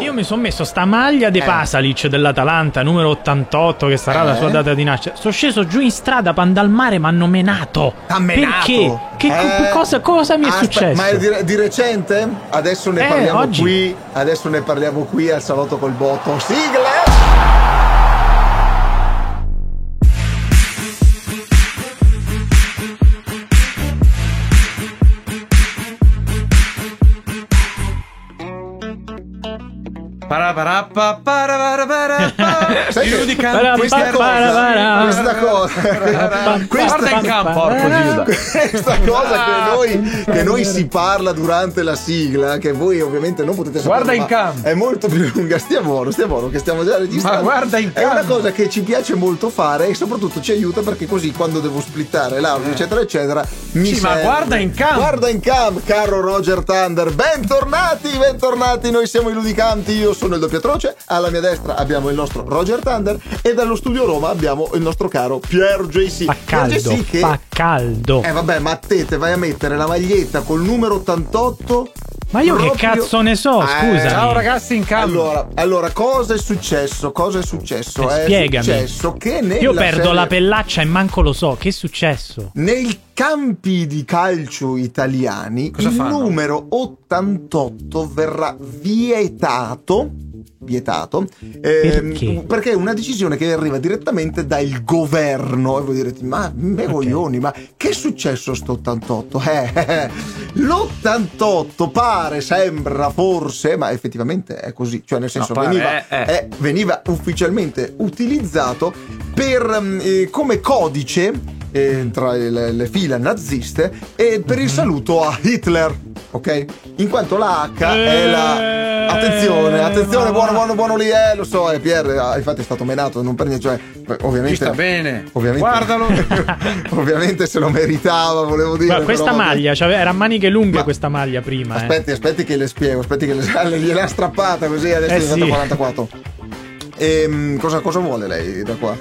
Io mi sono messo sta maglia de Eh. Pasalic dell'Atalanta, numero 88, che sarà la Eh. sua data di nascita. Sono sceso giù in strada per andare al mare, ma hanno menato. T'ha menato? Perché? Che, Eh. cosa, cosa mi è Aspe- successo? Ma è di, di recente? Adesso ne Eh, parliamo oggi. qui. Adesso ne parliamo qui al salotto col botto. Sigla! Giudica questa cosa, questa cosa, Guarda in campo, questa cosa che noi, che noi si parla durante la sigla, che voi ovviamente non potete sapere. Guarda in ma campo. È molto più lunga. Stia buono, stia buono, che stiamo già registrando. Ma guarda in È una campo. cosa che ci piace molto fare e soprattutto ci aiuta perché così quando devo splittare l'audio, eccetera, eccetera, mi Eh. Sì, ma serve. guarda in campo. Guarda in campo, caro Roger Thunder. Bentornati, bentornati. Noi siamo i Ludicanti. Io sono il doppio atroce. Alla mia destra abbiamo il nostro Roger Thunder. E dallo studio Roma abbiamo il nostro caro Pier JC. Fa caldo, JC che. fa caldo. Eh vabbè, ma te te vai a mettere la maglietta col numero 88. Ma io che proprio- cazzo ne so, Eh, scusami. Ciao ragazzi in campo. Allora, allora, cosa è successo? Cosa è successo? Eh, è spiegami. successo che nella Io perdo serie- la pellaccia e manco lo so. Che è successo? Nei campi di calcio italiani Cosa il fanno? numero 88 verrà vietato. Vietato ehm, Perché? perché è una decisione che arriva direttamente dal governo. E voi direte: Ma me coglioni, ma che è successo sto 88? Eh, eh, eh. L'88 pare, sembra, forse, ma effettivamente è così. Cioè, nel senso, pare, veniva, eh, eh. eh, veniva ufficialmente utilizzato per, mm, come codice eh, tra le, le fila naziste e per il saluto a Hitler. Ok? In quanto la H è la. Attenzione, attenzione, ma- buono, buono, buono lì, eh, lo so, eh, Pierre, ah, infatti è stato menato, non per niente, cioè, ovviamente. Ci sta bene. Ovviamente, Guardalo. ovviamente se lo meritava, volevo dire. Guarda, questa però maglia, cioè, era maniche lunghe Ma- questa maglia prima. eh. Aspetti, aspetti che le spiego, aspetti che le, gliel'ha strappata così adesso Eh è diventa sì. 44. Ehm, cosa, cosa vuole lei da qua?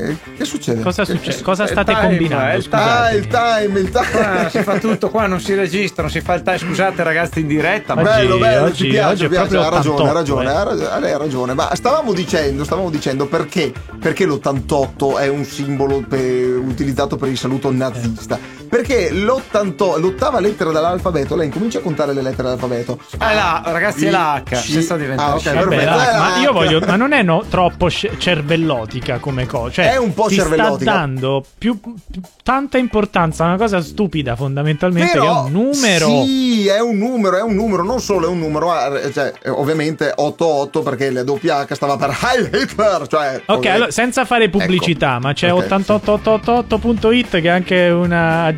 Eh, che succede? Cosa Che- succede? Cosa il state time, combinando? il Scusate. Ah, il time, il Qua time. si fa tutto, qua non si registra, non si fa il time. Scusate ragazzi in diretta, Oggi- Bello, bello, oggi- ci piace, oggi piace, ha ragione, ha 88, ragione, eh. ha ragione, lei ha ragione. Ma stavamo dicendo, stavamo dicendo perché, perché l'88 è un simbolo per- utilizzato per il saluto nazista. Perché l'88, l'ottava lettera dell'alfabeto, lei incomincia a contare le lettere dell'alfabeto. Ah, la, ragazzi, è la H. C- Se sta diventando Ah, ok, scemo. Vabbè, perfetto. Eh, ma la io voglio, ma non è no- troppo cervellotica come cosa. Cioè, È un po' ti cervellotica. sta dando più, più- tanta importanza a una cosa stupida, fondamentalmente, che è Però, un numero. Sì, è un numero, è un numero, non solo è un numero, eh, cioè, eh, ovviamente 88 perché la doppia H stava per Heil Hitler, cioè... Ok, allora, senza fare pubblicità, Ecco. ma c'è Ok, 88888.it che è anche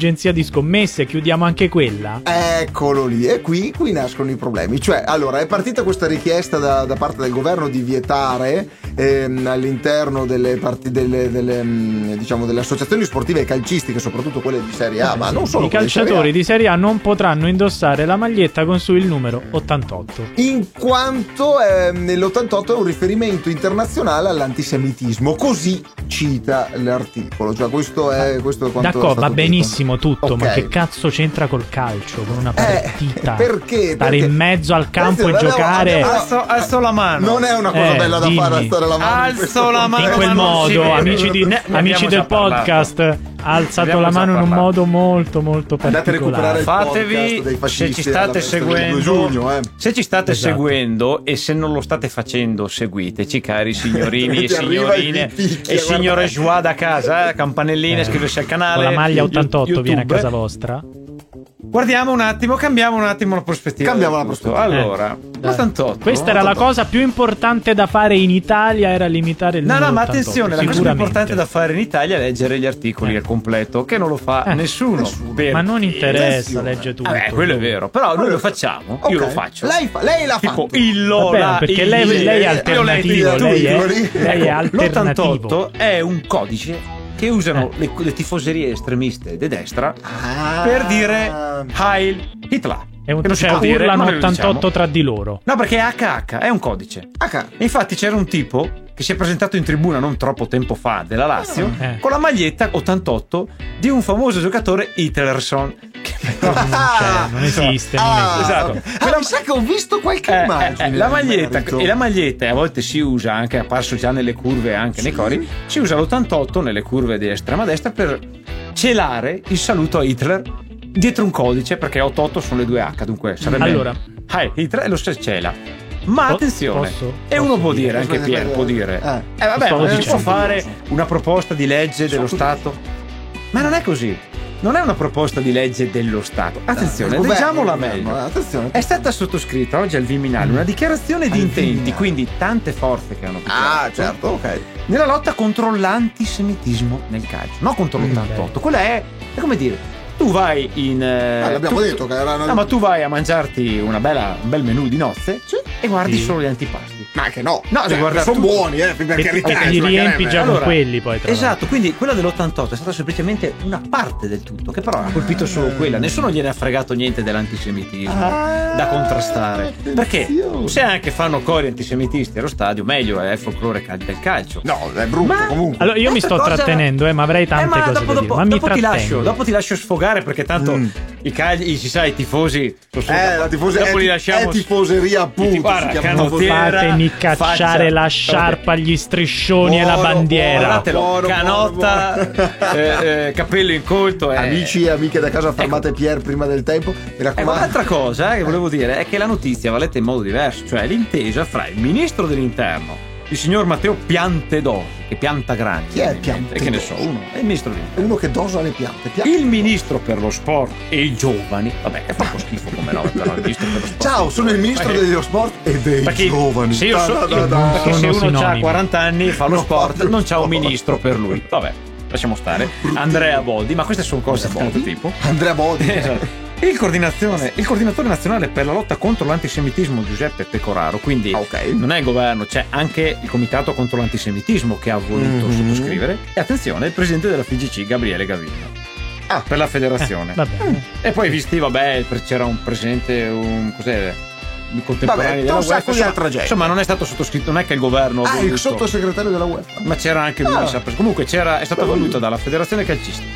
un'agenzia di scommesse, chiudiamo anche quella. Eccolo lì, e qui, qui nascono i problemi. Cioè, allora, è partita questa richiesta da, da parte del governo di vietare ehm, all'interno delle, parti, delle, delle, mm, diciamo, delle associazioni sportive e calcistiche, soprattutto quelle di Serie A, ma non solo I quelle di Serie calciatori di Serie A non potranno indossare la maglietta con su il numero 88. in quanto ehm, nell'88 è un riferimento internazionale all'antisemitismo, così cita l'articolo, cioè questo è, questo è quanto D'accordo, va detto. Benissimo tutto, ma Ok. che cazzo c'entra col calcio? Con una Eh, partita? perché? Stare Perché? in mezzo al campo e Questi- abbiamo- giocare abbiamo- Alzo, alzo la mano. Non è una cosa Eh, bella da dimmi. fare alzare la mano. in Alzo la mano. in quel ma modo, amici, di- amici del parlato. podcast, ha alzato la mano in un modo molto molto Andate a recuperare particolare. il Fatevi se ci state seguendo 2 giugno, eh. se ci state Esatto. seguendo e se non lo state facendo seguiteci cari signorini e signorine picchia, e signore. Joie da casa eh, campanelline iscriversi al canale Con la maglia Yu- 88 YouTube. viene a casa vostra. Guardiamo un attimo cambiamo un attimo la prospettiva Cambiamo la prospettiva. allora Dai. l'88 Questa era la cosa più importante da fare in Italia, era limitare il No, numero no, ma 88, attenzione, la cosa più importante da fare in Italia è leggere gli articoli Eh. al completo, che non lo fa Eh, nessuno. Per- Ma non interessa, legge tutto. Vabbè, quello è vero, però noi lo facciamo, Ok. io lo faccio. Lei, fa- lei l'ha Tipo fatto. il Lola, Vabbè, perché il- lei- lei è io alternativo, lei è- lei è alternativo. L'88 è un codice che usano le, le tifoserie estremiste di destra Ah. per dire Heil Hitler. È un, Che non si cioè, può dire, urlano ma noi lo 88 diciamo. tra di loro. No, perché è HH, è un codice. E infatti c'era un tipo che si è presentato in tribuna non troppo tempo fa della Lazio Eh. con la maglietta 88 di un famoso giocatore Hitlerson. Che però Non c'è, non esiste, non Ah, esiste. Esatto. ok. Quella- Ah, mi sa che ho visto qualche Eh, eh, immagine. eh, la maglietta e la maglietta a volte si usa anche è apparso già nelle curve anche nei cori si usa l'88 nelle curve di estrema destra per celare il saluto a Hitler dietro un codice perché 88 sono le due H dunque sarebbe Allora. Hi Hitler e lo si cela ma attenzione posso- e uno posso può dire? dire anche Pier può dire Eh. eh vabbè non si dicendo. può fare una proposta di legge dello Stato ma non è così non è una proposta di legge dello Stato attenzione Il governo, leggiamola meglio eh, Attenzione. è stata sottoscritta oggi al Viminale una dichiarazione di Al intenti, Viminale. quindi tante forze che hanno Ah, dichiarato, certo, ok. nella lotta contro l'antisemitismo nel calcio, non contro Mm, l'88. Quella è, è come dire, tu vai in. eh, Ah, l'abbiamo tu- detto che era una- No, ma tu vai a mangiarti una bella, un bel menù di nozze Sì. e guardi Sì. solo gli antipasti. Ma che no. No, Cioè, devi guardare sono tutto. buoni, eh, per carità. e ci ti riempi già Allora, con quelli poi tra Esatto, quindi quella dell'88 è stata semplicemente una parte del tutto, che però ha colpito solo quella. Nessuno gliene ha fregato niente dell'antisemitismo Ah, da contrastare. Perché se anche fanno cori antisemitisti allo stadio, meglio è il folklore del calcio. No, è brutto Ma- comunque. Allora, io mi sto cosa- trattenendo, eh, ma avrei tante Eh, ma cose dopo, da dopo, dire. Ma mi dopo ti lascio, dopo ti lascio sfogare perché tanto Mm. i, cagli, si sa, i tifosi sono solo- eh, la tifosa dopo è, li lasciamo è tifoseria appunto. Guarda, canottiera. Fatemi cacciare faccia- la sciarpa, gli striscioni e la Buono, bandiera. Buono, canotta, buono, buono. eh, eh, capello incolto. eh. Amici e amiche da casa, fermate Pier prima del tempo. Mi Ecco, raccomando. un'altra cosa che volevo dire è che la notizia va letta in modo diverso, cioè l'intesa fra il ministro dell'interno, il signor Matteo Piantedosi, che pianta grani. Chi è E che ne so, Piantedosi? uno, è il ministro È dell'interno. uno che dosa le piante. piante. Il ministro per lo sport e i giovani, vabbè, un po' schifo come nome, però il ministro per lo sport. Ciao, sono il ministro Perché- dello sport e dei perché giovani. se, io so- da, da, io- da. perché se uno ha sinonimi. 40 anni e fa lo No, sport, non c'ha un ministro per lui. Vabbè, lasciamo stare. Andrea Boldi, ma queste sono cose di Boldi? tipo. Andrea Bodi. Esatto. Il, coordinazione- il coordinatore nazionale per la lotta contro l'antisemitismo Giuseppe Pecoraro, quindi Ah, ok. non è il governo, c'è anche il comitato contro l'antisemitismo che ha voluto Mhm. sottoscrivere e attenzione il presidente della FIGC Gabriele Gavino Ah. per la federazione. Va bene. E poi visti, vabbè, c'era un presidente, un cos'è? Un contemporaneo Vabbè, della UEFA. Insomma, insomma, non è stato sottoscritto, non è che il governo Ah, il sottosegretario della UEFA. Ma c'era anche lui. Ah. Comunque c'era, è stata voluta dalla federazione calcistica.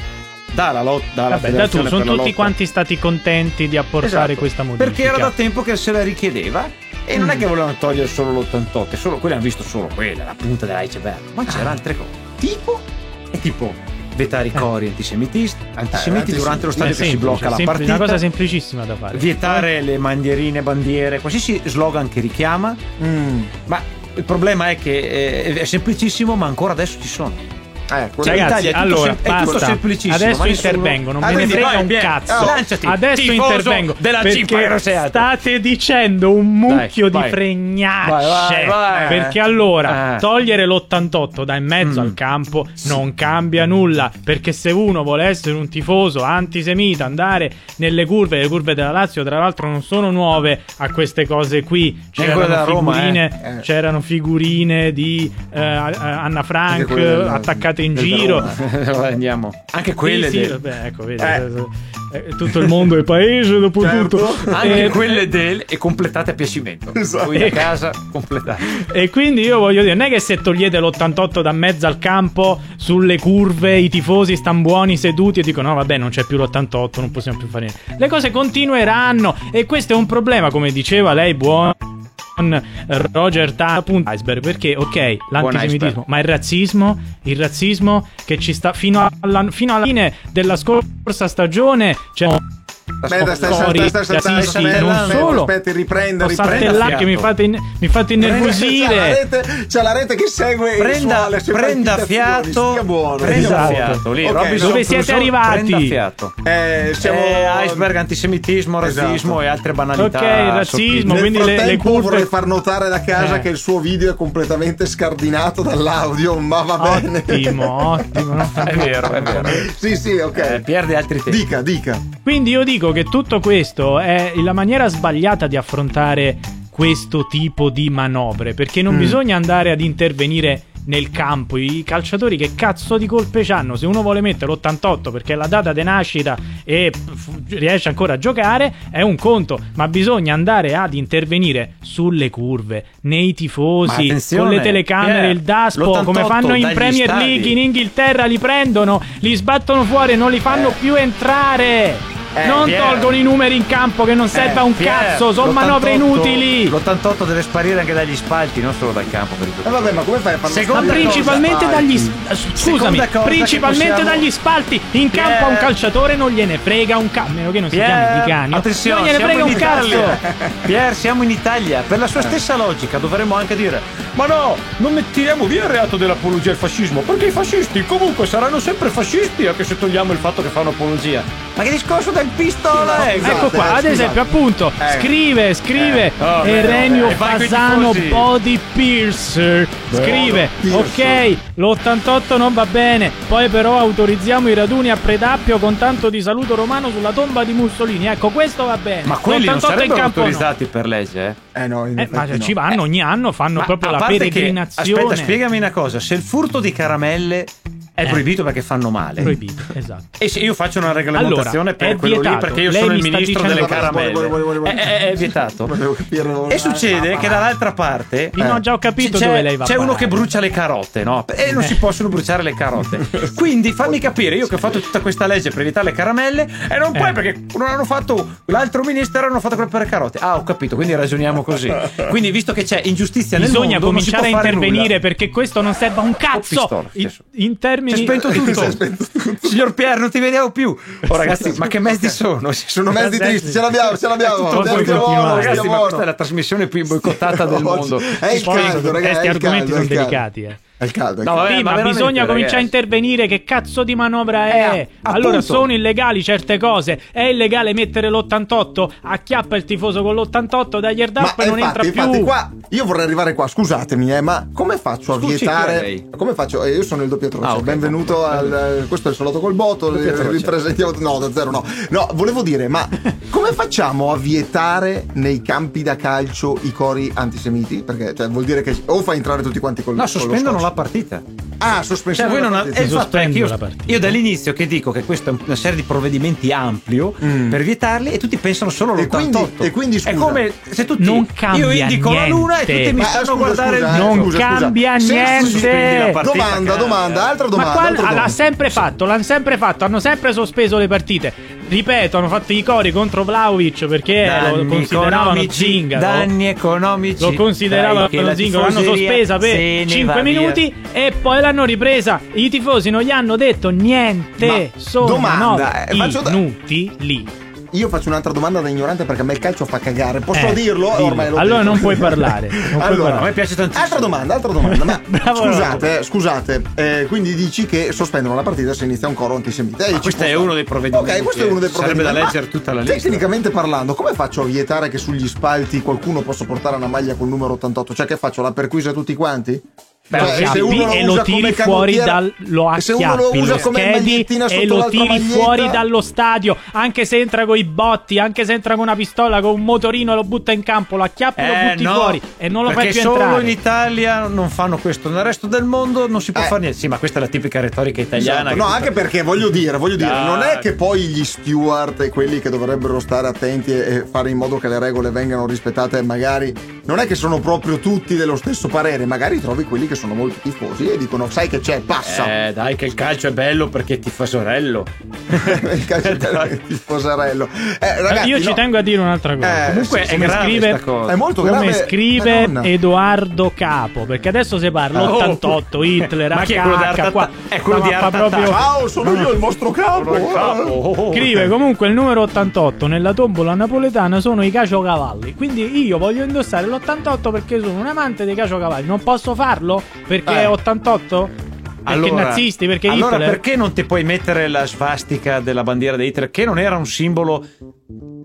Dalla lotta. Dalla Vabbè, da tu, sono tutti quanti stati contenti di apportare Esatto, questa modifica. Perché era da tempo che se la richiedeva. E non è che volevano togliere solo l'88, solo, quelli hanno visto solo quella, la punta dell'iceberg. Ma c'era altre cose. Tipo? E tipo, vietare i cori antisemitisti, antisemiti Eh, durante lo È stadio che si semplice, blocca la partita. Una cosa semplicissima da fare. Vietare le bandierine, bandiere, qualsiasi slogan che richiama. Mm. Ma il problema è che eh, è semplicissimo, ma ancora adesso ci sono. Eh, Cioè, Ragazzi, Italia è tutto allora, basta. semplicissimo, Adesso intervengo, non Ah, me ne frega un cazzo. lanciati, Adesso intervengo della perché C46. state dicendo un mucchio di fregnacce. Vai. Perché allora Eh. togliere l'88 da in mezzo Mm. al campo non cambia nulla. Perché se uno vuole essere un tifoso antisemita, andare nelle curve, le curve della Lazio, tra l'altro, non sono nuove a queste cose qui. C'erano della Roma, figurine, eh. Eh. c'erano figurine di eh, Anna Frank quelle attaccate in del giro. Andiamo. Anche quelle Sì, sì, del- vabbè, ecco, vedi, Eh. eh, tutto il mondo è paese dopo Certo. tutto. Anche Eh, quelle del e completate a piacimento. Esatto. Voi a casa completate. E quindi io voglio dire, non è che se togliete l'88 da mezzo al campo, sulle curve, i tifosi stanno buoni seduti e dicono no vabbè non c'è più l'88, non possiamo più fare niente. Le cose continueranno e questo è un problema, come diceva lei, buon... Roger Ta appunto iceberg perché ok l'antisemitismo ma il razzismo il razzismo che ci sta fino alla, fino alla fine della scorsa stagione c'è Aspetta, stai, stai, razzisti, stai, non aspetta, solo Aspetti, riprenda, Lo riprenda. saltellare che mi fate, in- mi fate C'è innervosire rete, c'è la rete che segue il Prenda, suo- le sue prenda fiato. Stia buono. Prenda Esatto. fiato. Lì, Ok, Robinson dove siete Crusoe, arrivati? Prenda fiato. Eh, siamo Eh, iceberg, antisemitismo, razzismo Esatto. e altre banalità. Ok, il razzismo. Nel quindi le- le frattempo curve- vorrei far notare da casa Eh. che il suo video è completamente scardinato dall'audio, ma va bene. ottimo ottimo? È vero, è vero. sì, sì, ok. Eh, pierde altri tempi. dica, dica. Quindi io dico che tutto questo è la maniera sbagliata di affrontare questo tipo di manovre, perché non Mm. bisogna andare ad intervenire nel campo, i calciatori che cazzo di colpe c'hanno. Se uno vuole mettere l'88 perché è la data di nascita e riesce ancora a giocare, è un conto, ma bisogna andare ad intervenire sulle curve, nei tifosi, con le telecamere, Pier, il daspo, l'88 come fanno in Premier stadi. League, in Inghilterra li prendono, li sbattono fuori e non li fanno più entrare. Eh, non Pier. tolgono i numeri in campo che non serve a un Pier, cazzo, sono manovre l'88 inutili. L'88 deve sparire anche dagli spalti, non solo dal campo per E giocatori. vabbè, ma come fai a farlo Seconda Ma principalmente dagli dagli spalti? eh, scusami, cosa principalmente possiamo- dagli spalti. In Pier. campo a un calciatore non gliene frega un cazzo, meno che non si chiami di cani. attenzione, non gliene siamo frega in un cazzo. Italia. Pier, siamo in Italia. Per la sua stessa logica dovremmo anche dire: Ma no, non mettiamo via il reato dell'apologia al fascismo, perché i fascisti comunque saranno sempre fascisti, anche se togliamo il fatto che fanno apologia. Ma che discorso del pistola è? Scusate, Ecco qua, eh, ad esempio, appunto, Eh. scrive, scrive Eh. Oh, Erenio eh, Fasano. Body Piercer. Scrive, ok, l'88 non va bene, poi però autorizziamo i raduni a Predappio con tanto di saluto romano sulla tomba di Mussolini. Ecco, questo va bene. Ma quelli non L'88 in sarebbero campo no. autorizzati per legge, eh? Eh no, Eh, ma effetti no. ci vanno ogni anno, fanno Ma proprio la parte che- peregrinazione. aspetta, spiegami una cosa: se il furto di caramelle è Eh. proibito perché fanno male. Proibito, esatto. E se io faccio una regolamentazione Allora, per quello lì vietato. perché io Lei sono il ministro delle caramelle. vuole, vuole, vuole, vuole. È, è- è vietato. E succede che dall'altra parte Io ho già ho capito c'è, dove lei va. c'è uno che brucia le carote, no? E non si possono bruciare le carote. Quindi fammi capire, io che ho fatto tutta questa legge per evitare le caramelle, e non puoi Eh. perché non hanno fatto l'altro ministero hanno fatto quello per le carote. Ah, ho capito, quindi ragioniamo così. Quindi visto che c'è ingiustizia nel Bisogna mondo, si cominciare a intervenire perché questo non serve a un cazzo. in, in termini Si è spento tutto. Si spento tutto. Signor Pier, non ti vediamo più. Oh ragazzi, ma che mezzi sono? Sono mezzi tristi, ce l'abbiamo, ce l'abbiamo. Tutto nuovo, continuare. Ragazzi, ma questa è la trasmissione più boicottata del mondo. È il caldo, ragazzi. questi argomenti sono delicati, eh. È il caldo. è il No, caldo. vabbè, Sì, ma bisogna cominciare a intervenire. Che cazzo di manovra è? Eh, allora, appunto. sono illegali certe cose. È illegale mettere l'88. Acchiappa il tifoso con l'88 dagli Ma airdap e non entra infatti, più. infatti, qua io vorrei arrivare qua. Scusatemi, eh, ma come faccio a Scusi, vietare? Come faccio? Eh, io sono il doppio troce. Ah, ok. Benvenuto al. eh, Questo è il salotto col botto. Troce. Ripresentiamo. No, da zero no. No, volevo dire, ma come facciamo a vietare nei campi da calcio i cori antisemiti? Perché cioè, vuol dire che o fa entrare tutti quanti col No, con lo sospendono la. Partita. Ah, Cioè, sospensione. voi non e è che sospendono io, la partita. io dall'inizio che dico che questa è una serie di provvedimenti ampio per vietarli e tutti pensano solo Mm. E all'88. quindi- e quindi, è scusa, come se tutti non io cambia indico la luna e niente. tutti mi Ma, stanno scusa, a guardare scusa, il eh, Non scusa, cambia scusa. Niente. partita, Domanda, cara. domanda, altra Ma domanda. qua altra l'ha sempre fatto, l'hanno sempre fatto, hanno sempre sospeso le partite. Ripeto, hanno fatto i cori contro Vlaovic perché lo Danni consideravano economici, zingaro. danni economici Lo consideravano zingaro, l'hanno sospesa per ne 5 va via. minuti e poi l'hanno ripresa. I tifosi non gli hanno detto niente, Ma sono domanda, eh, faccio da- inutili. Io faccio un'altra domanda da ignorante perché a me il calcio fa cagare. Posso Eh, dirlo? dillo. Ormai l'ho Allora detto. non puoi parlare, non puoi allora, parlare. a me piace tantissimo Altra domanda, altra domanda. Ma Bravo, scusate, scusate, eh, quindi dici che sospendono la partita se inizia un coro antisemita. E ci questo è uno dei provvedimenti Ok, questo è uno dei sarebbe provvedimenti. da Ma leggere tutta la lista. Tecnicamente parlando, come faccio a vietare che sugli spalti qualcuno possa portare una maglia col numero 88? Cioè, che faccio? La perquisa a tutti quanti? Beh, Cioè, lo se uno e lo tiri fuori dal lo se uno lo acchiappi, usa lo come schedi e lo tiri maglietta- fuori dallo stadio anche se entra con i botti anche se entra con una pistola con un motorino lo butta in campo lo acchiappi e lo Eh, butti no, fuori e non lo fai più solo entrare in Italia non fanno questo nel resto del mondo non si può Eh. fare niente sì ma questa è la tipica retorica italiana Esatto. No, anche perché voglio dire, voglio dire, Dai. non è che poi gli steward e quelli che dovrebbero stare attenti e e fare in modo che le regole vengano rispettate, magari non è che sono proprio tutti dello stesso parere, magari trovi quelli che sono molto tifosi e dicono "Sai che c'è, passa". eh dai che il calcio è bello perché ti fa sorello Il calcio Eh, dai. del tifoserello. Eh, ragazzi, io ci no. tengo a dire un'altra cosa Eh, comunque sì, è come grave scrive- cosa È molto come grave. scrive Madonna. Edoardo Capo perché adesso si parla Oh. l'88 Hitler Ma chi è quello di Art HH, qua? È quello di fa Art proprio. Ciao, sono io il vostro capo. Oh. Scrive comunque il numero 88 nella tombola napoletana sono i caciocavalli. Quindi io voglio indossare l'88 perché sono un amante dei caciocavalli. Non posso farlo perché Eh. è 88? Perché nazisti, perché allora Hitler. perché non ti puoi mettere la svastica della bandiera di Hitler che non era un simbolo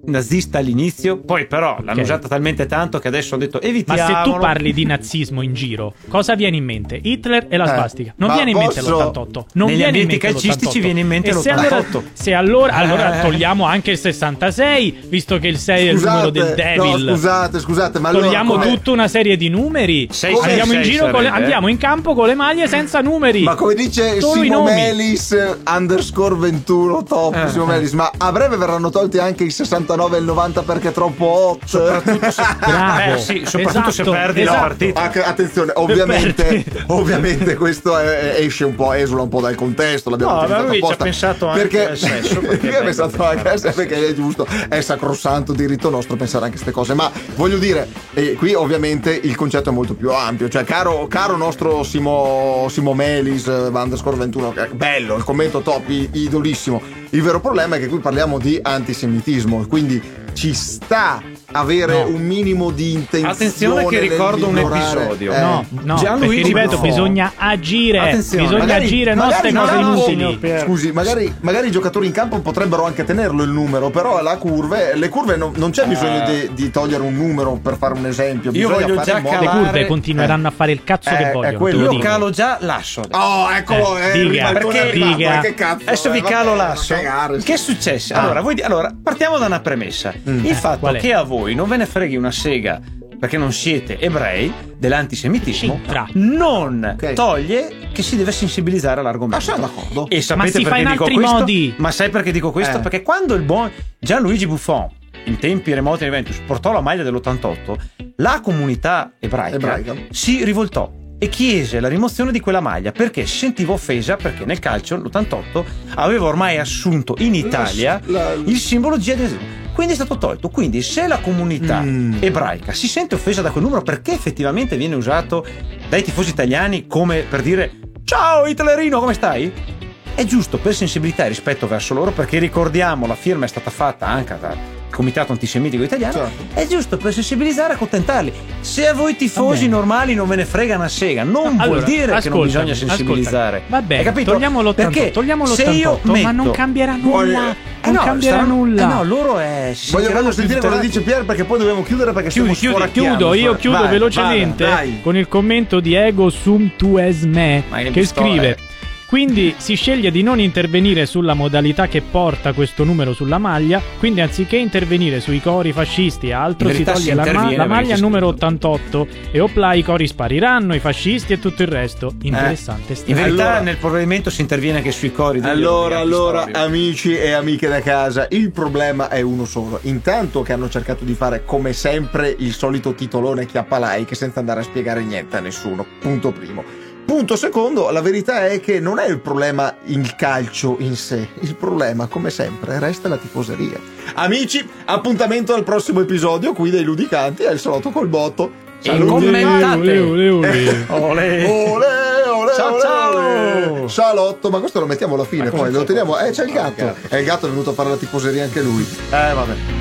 nazista all'inizio, poi però l'hanno Ok. usata talmente tanto che adesso hanno detto Ma evitiamolo. se tu parli di nazismo in giro, cosa viene in mente? Hitler e la Eh, svastica. Non ma viene in mente posso- l'88. Non viene in mente calcistici l'88. viene in mente E se allora, l'88. se allora, allora Eh. togliamo anche il 66, visto che il 6 è il numero del no, Devil. scusate, scusate, ma allora Togliamo come- tutta una serie di numeri. Sei, sei, andiamo in sei giro con le- sarebbe, eh. andiamo in campo con le maglie senza numeri. Ma come dice Solo Simo. Melis eh, underscore 21 top Eh, Simo eh. Melis, ma a breve verranno tolti anche i 69 e il 90 perché è troppo hot. Soprattutto se, Bravo. Eh, sì, soprattutto se Esatto, perdi esatto. la partita. Ah, che- attenzione, ovviamente, ovviamente questo è- esce un po', esula un po' dal contesto. L'abbiamo No, ma utilizzato lui ci ha apposta. pensato anche perché, al sesso, perché ha pensato anche al sesso, perché è giusto, è sacrosanto diritto nostro pensare anche a queste cose. Ma voglio dire, eh, qui ovviamente il concetto è molto più ampio. Cioè, caro, caro nostro Simo, Simo Melis, eh, underscore 21, che è bello, il commento top, idolissimo. Il vero problema è che qui parliamo di antisemitismo, quindi ci sta avere No. un minimo di intenzione. Attenzione che ricordo un episodio. Eh, No, no, Gianluigi ripeto, Buffon. bisogna agire, Attenzione, bisogna magari- agire, non magari queste in cose inutili. Scusi, magari, magari i giocatori in campo potrebbero anche tenerlo il numero, però la curve, le curve non, non c'è bisogno di, di togliere un numero per fare un esempio. Io bisogna voglio fare già modo- Le calare- curve continueranno a fare il cazzo Eh, che è vogliono. quello. te lo Io dico. calo già l'asso. adesso. Oh, eccolo, Eh, eh, diga, perché- diga. ma che cazzo. Adesso vi eh, calo l'asso. sì. Che è successo? Ah. Allora, partiamo da una premessa. Il Eh, fatto che a voi non ve ne freghi una sega perché non siete ebrei dell'antisemitismo C'entra. non Ok. toglie che si deve sensibilizzare Ma all'argomento. sono d'accordo. E sapete Ma si perché fa in dico altri questo? modi. Ma sai perché dico questo? Eh. Perché quando il buon Gianluigi Buffon in tempi remoti in Juventus portò la maglia dell'88, la comunità ebraica, Ebraica. si rivoltò e chiese la rimozione di quella maglia perché sentiva offesa perché nel calcio l'88 aveva ormai assunto in Italia la- il simbolo jihadismo. Quindi è stato tolto. Quindi se la comunità Mm. ebraica si sente offesa da quel numero perché effettivamente viene usato dai tifosi italiani come per dire ciao Hitlerino come stai? È giusto per sensibilità e rispetto verso loro perché ricordiamo la firma è stata fatta anche dal comitato antisemitico italiano Certo. è giusto per sensibilizzare e accontentarli se a voi tifosi normali non ve ne frega una sega non vuol Allora, dire che non bisogna sensibilizzare ascoltami. Va bene, capito? togliamo l'88, Perché togliamo se io l'88, ma non metto- cambierà nulla. eh Non no, cambierà saranno- nulla. eh no, loro è, si Voglio, sentire cosa dice Pier perché poi dobbiamo chiudere perché Chiudi, stiamo chiudi, chiudo, io Vai, chiudo vai, velocemente dai. con il commento di Ego Sum Tu Esme Ma che scrive? Quindi si sceglie di non intervenire sulla modalità che porta questo numero sulla maglia, quindi anziché intervenire sui cori fascisti e altro si toglie si la, ma- la maglia numero scritto. 88 e opla i cori spariranno, i fascisti e tutto il resto. Interessante. Eh, in verità Allora- nel provvedimento si interviene anche sui cori Allora, allora, antistorici. amici e amiche da casa, il problema è uno solo. Intanto che hanno cercato di fare come sempre il solito titolone chiappa like senza andare a spiegare niente a nessuno. Punto primo. Punto secondo, la verità è che non è il problema il calcio in sé, il problema, come sempre, resta la tifoseria. Amici, appuntamento al prossimo episodio qui dei Ludicanti al salotto col botto. E commentate. Ole, ole, ole. Ole, ole, Ciao, ciao. Salotto, ma questo lo mettiamo alla fine, Ma poi lo teniamo. Eh, c'è il Ah, gatto. gatto. E il gatto è venuto a fare la tifoseria anche lui. Eh, vabbè.